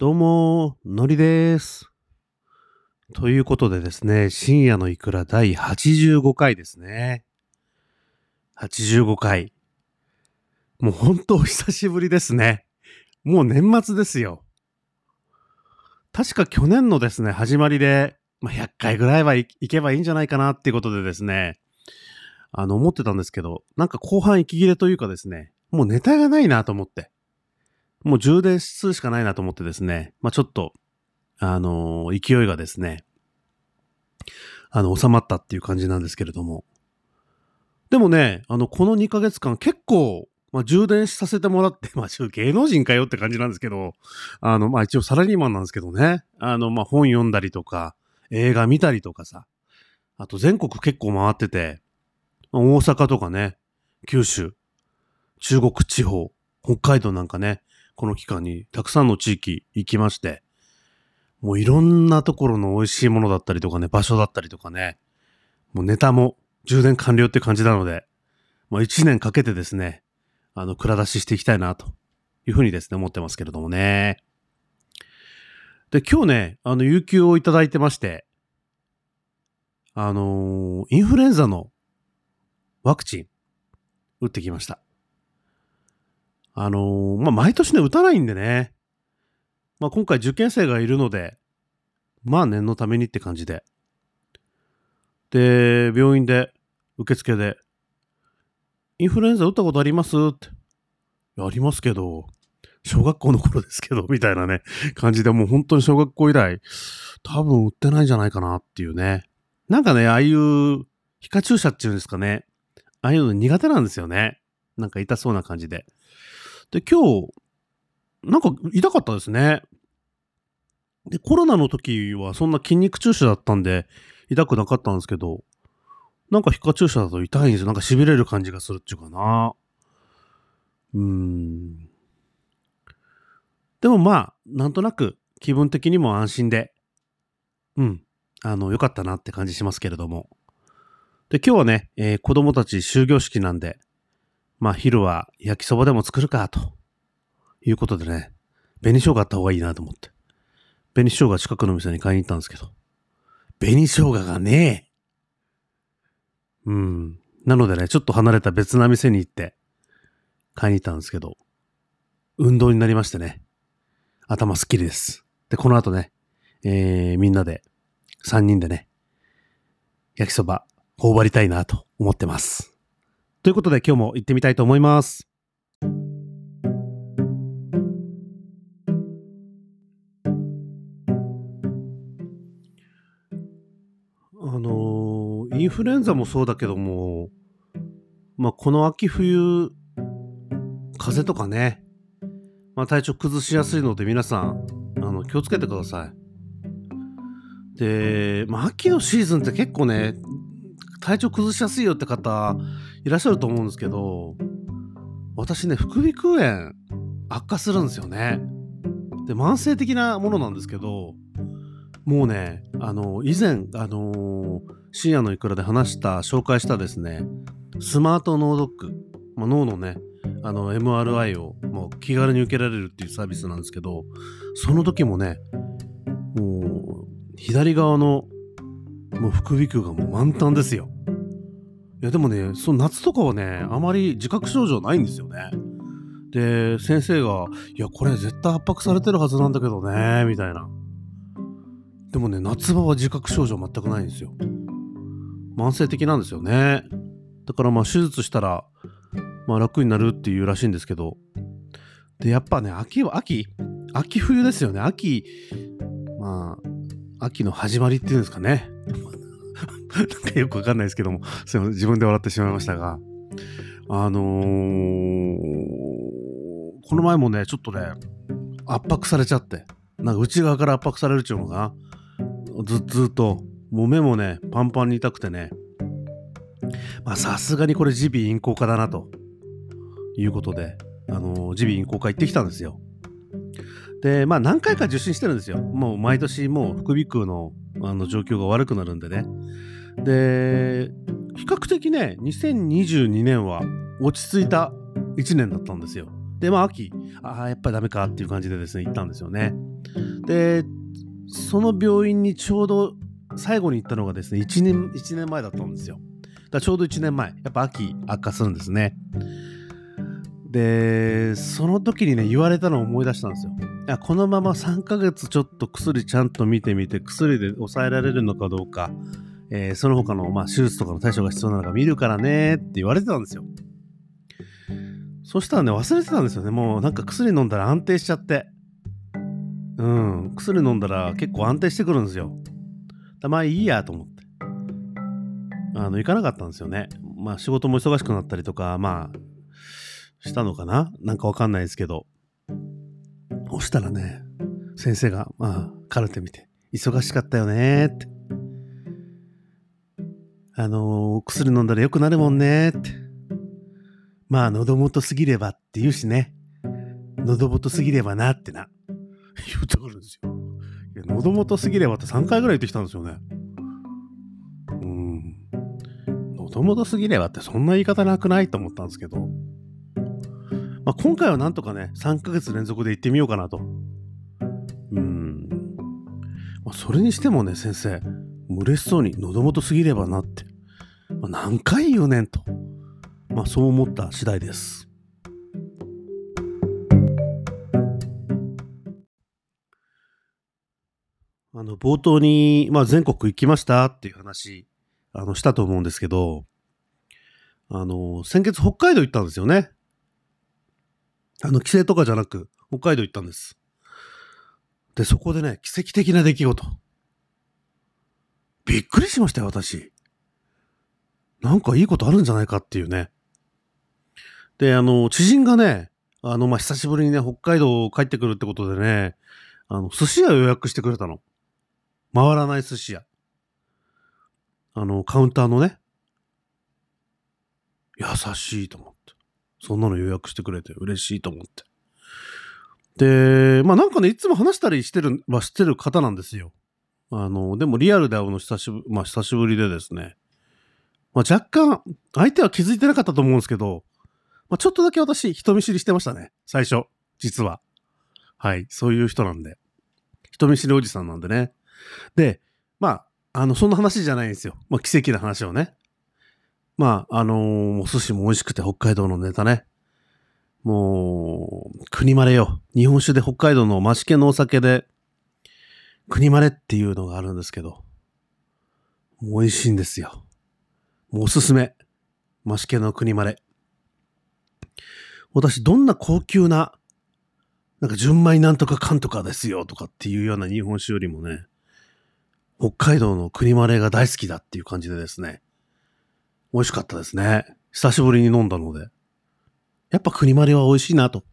どうも、のりです。ということでですね、深夜のいくら第85回ですね。85回。もうほんとお久しぶりですね。もう年末ですよ。確か去年のですね、始まりで、まあ、100回ぐらいはい、いけばいいんじゃないかなっていうことでですね、あの、思ってたんですけど、なんか後半息切れというかですね、もうネタがないなと思って。もう充電数しかないなと思ってですね、まあちょっと、あのー勢いがですね、あの、収まったっていう感じなんですけれども。でもね、あの、この2ヶ月間結構、まあ充電させてもらって、まあ芸能人かよって感じなんですけど、あの、まあ一応サラリーマンなんですけどね、あの、まあ本読んだりとか、映画見たりとかさ、あと全国結構回ってて、大阪とかね、九州、中国地方、北海道なんかね、この期間にたくさんの地域行きまして、もういろんなところの美味しいものだったりとかね、場所だったりとかね、もうネタも充電完了って感じなので、まあ一年かけてですね、あの、蔵出ししていきたいなというふうにですね、思ってますけれどもね。で、今日ね、あの、有給をいただいてまして、あのーインフルエンザのワクチン、打ってきました。あのーまあ、毎年ね、打たないんでね。まあ、今回受験生がいるので、まあ、念のためにって感じで。で、病院で、受付で、インフルエンザ打ったことあります？って。ありますけど、小学校の頃ですけど、みたいなね、感じでもう本当に小学校以来、多分打ってないんじゃないかなっていうね。なんかね、ああいう、皮下注射っていうんですかね。ああいうの苦手なんですよね。なんか痛そうな感じで。で、今日、なんか痛かったですね。で、コロナの時はそんな筋肉注射だったんで、痛くなかったんですけど、なんか皮下注射だと痛いんですよ。なんか痺れる感じがするっていうかな。うーん。でもまあ、なんとなく気分的にも安心で、うん、あの、良かったなって感じしますけれども。で、今日はね、えー子供たち終業式なんで、まあ、昼は焼きそばでも作るか、ということでね、紅生姜あった方がいいなと思って。紅生姜近くの店に買いに行ったんですけど、紅生姜がねえ。うん。なのでね、ちょっと離れた別な店に行って、買いに行ったんですけど、運動になりましてね、頭すっきりです。で、この後ね、えー、みんなで、3人でね、焼きそば、頬張りたいなと思ってます。ということで今日も行ってみたいと思います。あのーインフルエンザもそうだけども、まあ、この秋冬、風邪とかね、まあ、体調崩しやすいので皆さん、あの、気をつけてください。で、まあ、秋のシーズンって結構ね、体調崩しやすいよって方いらっしゃると思うんですけど、私ね、副鼻腔炎悪化するんですよね。で、慢性的なものなんですけど、もうね、あの、以前、あの深夜のいくらで話した、紹介したですね、スマート脳ドック、まあ、脳のね、あの、MRI をもう気軽に受けられるっていうサービスなんですけど、その時もね、もう、左側のもう副鼻腔がもう満タンですよ。いやでもね、その夏とかはね、あまり自覚症状ないんですよね。で、先生が、いや、これ絶対圧迫されてるはずなんだけどね、みたいな。でもね、夏場は自覚症状全くないんですよ。慢性的なんですよね。だからまあ手術したら、まあ楽になるっていうらしいんですけど。で、やっぱね、秋は、秋秋冬ですよね。秋、まあ、秋の始まりっていうんですかね。なんかよくわかんないですけども、すいません、自分で笑ってしまいましたが、あのーこの前もね、ちょっとね、圧迫されちゃって、なんか内側から圧迫されるっていうのかな。ずずっと、もう目もね、パンパンに痛くてね、まあさすがにこれ耳鼻咽喉科だなということで、あのー耳鼻咽喉科行ってきたんですよ。で、まあ何回か受診してるんですよ。もう毎年もう副鼻腔のあの状況が悪くなるんでね。で、比較的ね、2022年は落ち着いた1年だったんですよ。で、まあ秋、ああ、やっぱりダメかっていう感じでですね、行ったんですよね。で、その病院にちょうど最後に行ったのがですね、1年、1年前だったんですよ。だちょうど1年前。やっぱ秋悪化するんですね。で、その時にね、言われたのを思い出したんですよ。いこのまま3ヶ月ちょっと薬ちゃんと見てみて、薬で抑えられるのかどうか、えー、その他の、まあ、手術とかの対処が必要なのか見るからねって言われてたんですよ。そしたらね、忘れてたんですよね。もうなんか薬飲んだら安定しちゃって。うん、薬飲んだら結構安定してくるんですよ。まあいいやと思って。あの、行かなかったんですよね。まあ仕事も忙しくなったりとか、まあ、したのかな？なんかわかんないですけど。そしたらね、先生が、まあ、カルテ見て、忙しかったよねって。あのー、薬飲んだら良くなるもんねって。まあ、喉元すぎればって言うしね。喉元すぎればなってな。言ってくるんですよ。いや喉元すぎればって3回ぐらい言ってきたんですよね。うん。喉元すぎればってそんな言い方なくない？と思ったんですけど。まあ、今回はなんとかね、3ヶ月連続で行ってみようかなと。うん。まあ、それにしてもね、先生、嬉しそうに喉元すぎればなって。まあ、何回言うねんと。まあ、そう思った次第です。あの、冒頭に、まあ、全国行きましたっていう話、あの、したと思うんですけど、あの、先月北海道行ったんですよね。あの、帰省とかじゃなく、北海道行ったんです。で、そこでね、奇跡的な出来事。びっくりしましたよ、私。なんかいいことあるんじゃないかっていうね。で、あの、知人がね、あの、まあ、久しぶりにね、北海道帰ってくるってことでね、あの、寿司屋予約してくれたの。回らない寿司屋。あの、カウンターのね。優しいと思って。そんなの予約してくれて嬉しいと思って。で、まあなんかね、いつも話したりしてる、はしてる方なんですよ。あの、でもリアルで会うの久しぶり、まあ久しぶりでですね。まあ若干、相手は気づいてなかったと思うんですけど、まあちょっとだけ私、人見知りしてましたね。最初。実は。はい。そういう人なんで。人見知りおじさんなんでね。で、まあ、あの、そんな話じゃないんですよ。まあ奇跡な話をね。まあ、あの、お寿司も美味しくて北海道のネタね。もう、国まれよ。日本酒で北海道の増毛のお酒で、国まれっていうのがあるんですけど、美味しいんですよ。もうおすすめ。増毛の国まれ。私、どんな高級な、なんか純米なんとかかんとかですよとかっていうような日本酒よりもね、北海道の国まれが大好きだっていう感じでですね、美味しかったですね。久しぶりに飲んだので。やっぱ国まれは美味しいなと。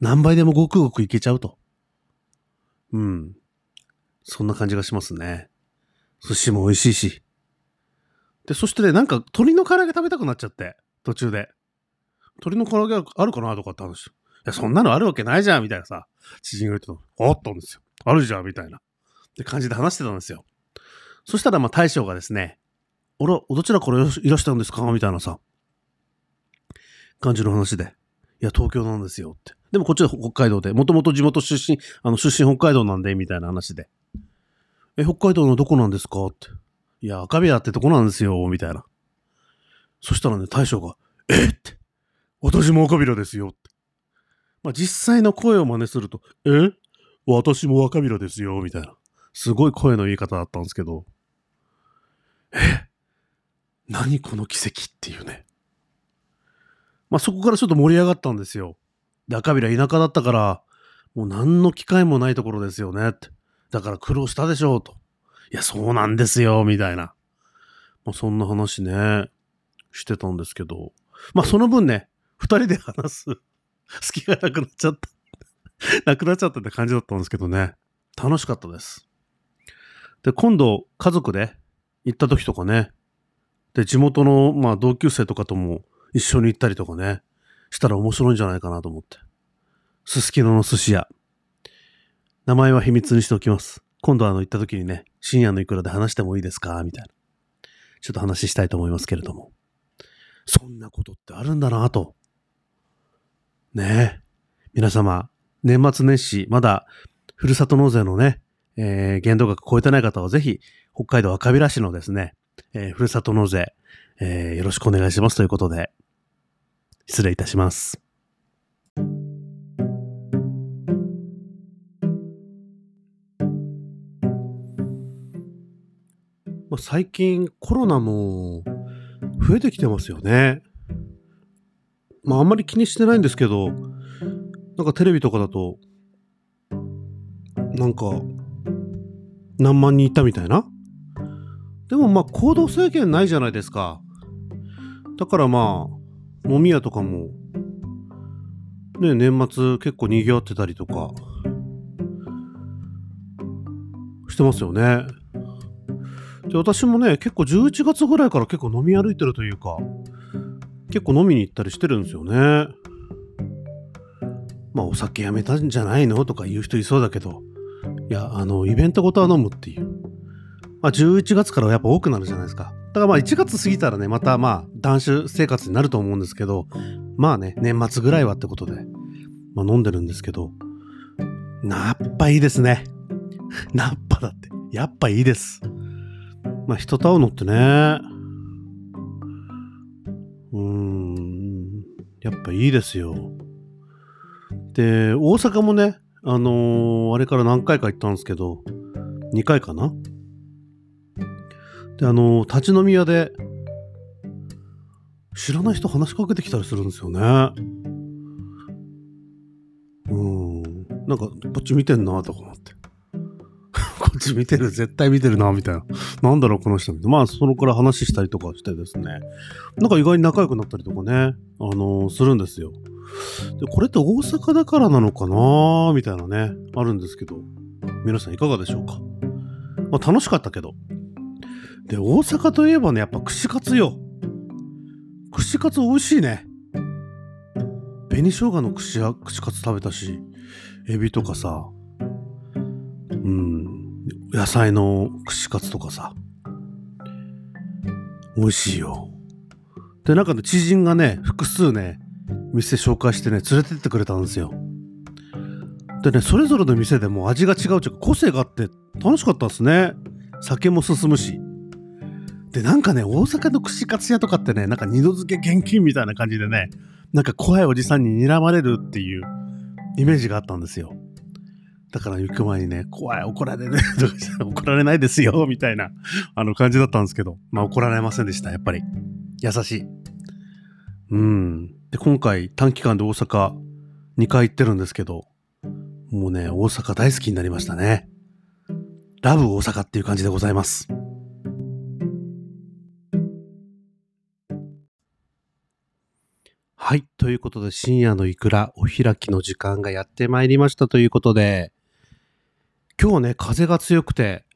何倍でもごくごくいけちゃうと。うん。そんな感じがしますね。寿司も美味しいし。で、そしてね、なんか鶏の唐揚げ食べたくなっちゃって、途中で。鶏の唐揚げあるかなとかって話。いや、そんなのあるわけないじゃんみたいなさ、知人が言ってたのあったんですよ。あるじゃんみたいな。って感じで話してたんですよ。そしたら、まあ大将がですね、あら、どちらからいらしたんですか？みたいなさ、感じの話で。いや、東京なんですよって。でもこっちは北海道で、もともと地元出身、あの、出身北海道なんで、みたいな話で。え、北海道のどこなんですか？って。いや、赤平ってとこなんですよ、みたいな。そしたらね、大将が、え？って。私も赤平ですよって。まあ、実際の声を真似すると、え？私も赤平ですよ、みたいな。すごい声の言い方だったんですけど、え？何この奇跡っていうね。まあそこからちょっと盛り上がったんですよ。で、赤平田舎だったから、もう何の機会もないところですよねって。だから苦労したでしょうと。いや、そうなんですよ、みたいな。まあそんな話ね、してたんですけど。まあその分ね、二人で話す隙がなくなっちゃったなくなっちゃったって感じだったんですけどね。楽しかったです。で、今度家族で行った時とかね、で、地元の、まあ、同級生とかとも一緒に行ったりとかね、したら面白いんじゃないかなと思って。すすきのの寿司屋。名前は秘密にしておきます。今度あの行った時にね、深夜のいくらで話してもいいですか？みたいな。ちょっと話したいと思いますけれども。そんなことってあるんだなと。ねえ。皆様、年末年始、まだふるさと納税のね、えー、限度額超えてない方はぜひ、北海道赤平市のですね、えー、ふるさと納税、えー、よろしくお願いしますということで、失礼いたします。まあ、最近コロナも増えてきてますよね。まああんまり気にしてないんですけど、なんかテレビとかだと、なんか何万人いたみたいな。でもまあ行動制限ないじゃないですか。だからまあ、飲み屋とかも、ね、年末結構賑わってたりとか、してますよね。で、私もね、結構11月ぐらいから結構飲み歩いてるというか、結構飲みに行ったりしてるんですよね。まあ、お酒やめたんじゃないの？とか言う人いそうだけど、いや、あの、イベントごとは飲むっていう。まあ、11月からはやっぱ多くなるじゃないですか。だからまあ、1月過ぎたらね、またまあ、断酒生活になると思うんですけど、まあね、年末ぐらいはってことで、まあ飲んでるんですけど、やっぱいいですね。ナッパだって。やっぱいいです。まあ人と会うのってね、うーん、やっぱいいですよ。で、大阪もね、あのー、あれから何回か行ったんですけど、2回かなで、あの、立ち飲み屋で、知らない人話しかけてきたりするんですよね。うん。なんか、こっち見てんなとか思って。こっち見てる、絶対見てるな、みたいな。なんだろう、この人。まあ、そのから話したりとかしてですね。なんか意外に仲良くなったりとかね、あのー、するんですよ。で、これって大阪だからなのかなみたいなね、あるんですけど、皆さんいかがでしょうかまあ、楽しかったけど。で、大阪といえばね、やっぱ串カツよ。串カツ美味しいね。紅生姜の串や串カツ食べたし、エビとかさ、うん、野菜の串カツとかさ、美味しいよ。で、なんかね、知人がね、複数ね、店紹介してね、連れてってくれたんですよ。でね、それぞれの店でも味が違うというか、個性があって楽しかったですね。酒も進むし。で、なんかね、大阪の串カツ屋とかってね、なんか二度漬け現金みたいな感じでね、なんか怖いおじさんに睨まれるっていうイメージがあったんですよ。だから行く前にね、怖い、怒られる、怒られないですよ、みたいな、あの感じだったんですけど、まあ怒られませんでした、やっぱり。優しい。うん。で、今回短期間で大阪2回行ってるんですけど、もうね、大阪大好きになりましたね。ラブ大阪っていう感じでございます。はい。ということで、深夜のいくらお開きの時間がやってまいりましたということで、今日はね、風が強くて、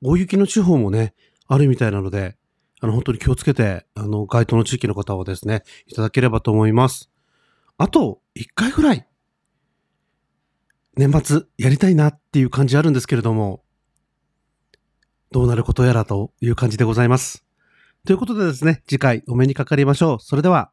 大雪の地方もね、あるみたいなので、あの、本当に気をつけて、あの、該当の地域の方はですね、いただければと思います。あと、一回ぐらい、年末やりたいなっていう感じあるんですけれども、どうなることやらという感じでございます。ということでですね、次回お目にかかりましょう。それでは。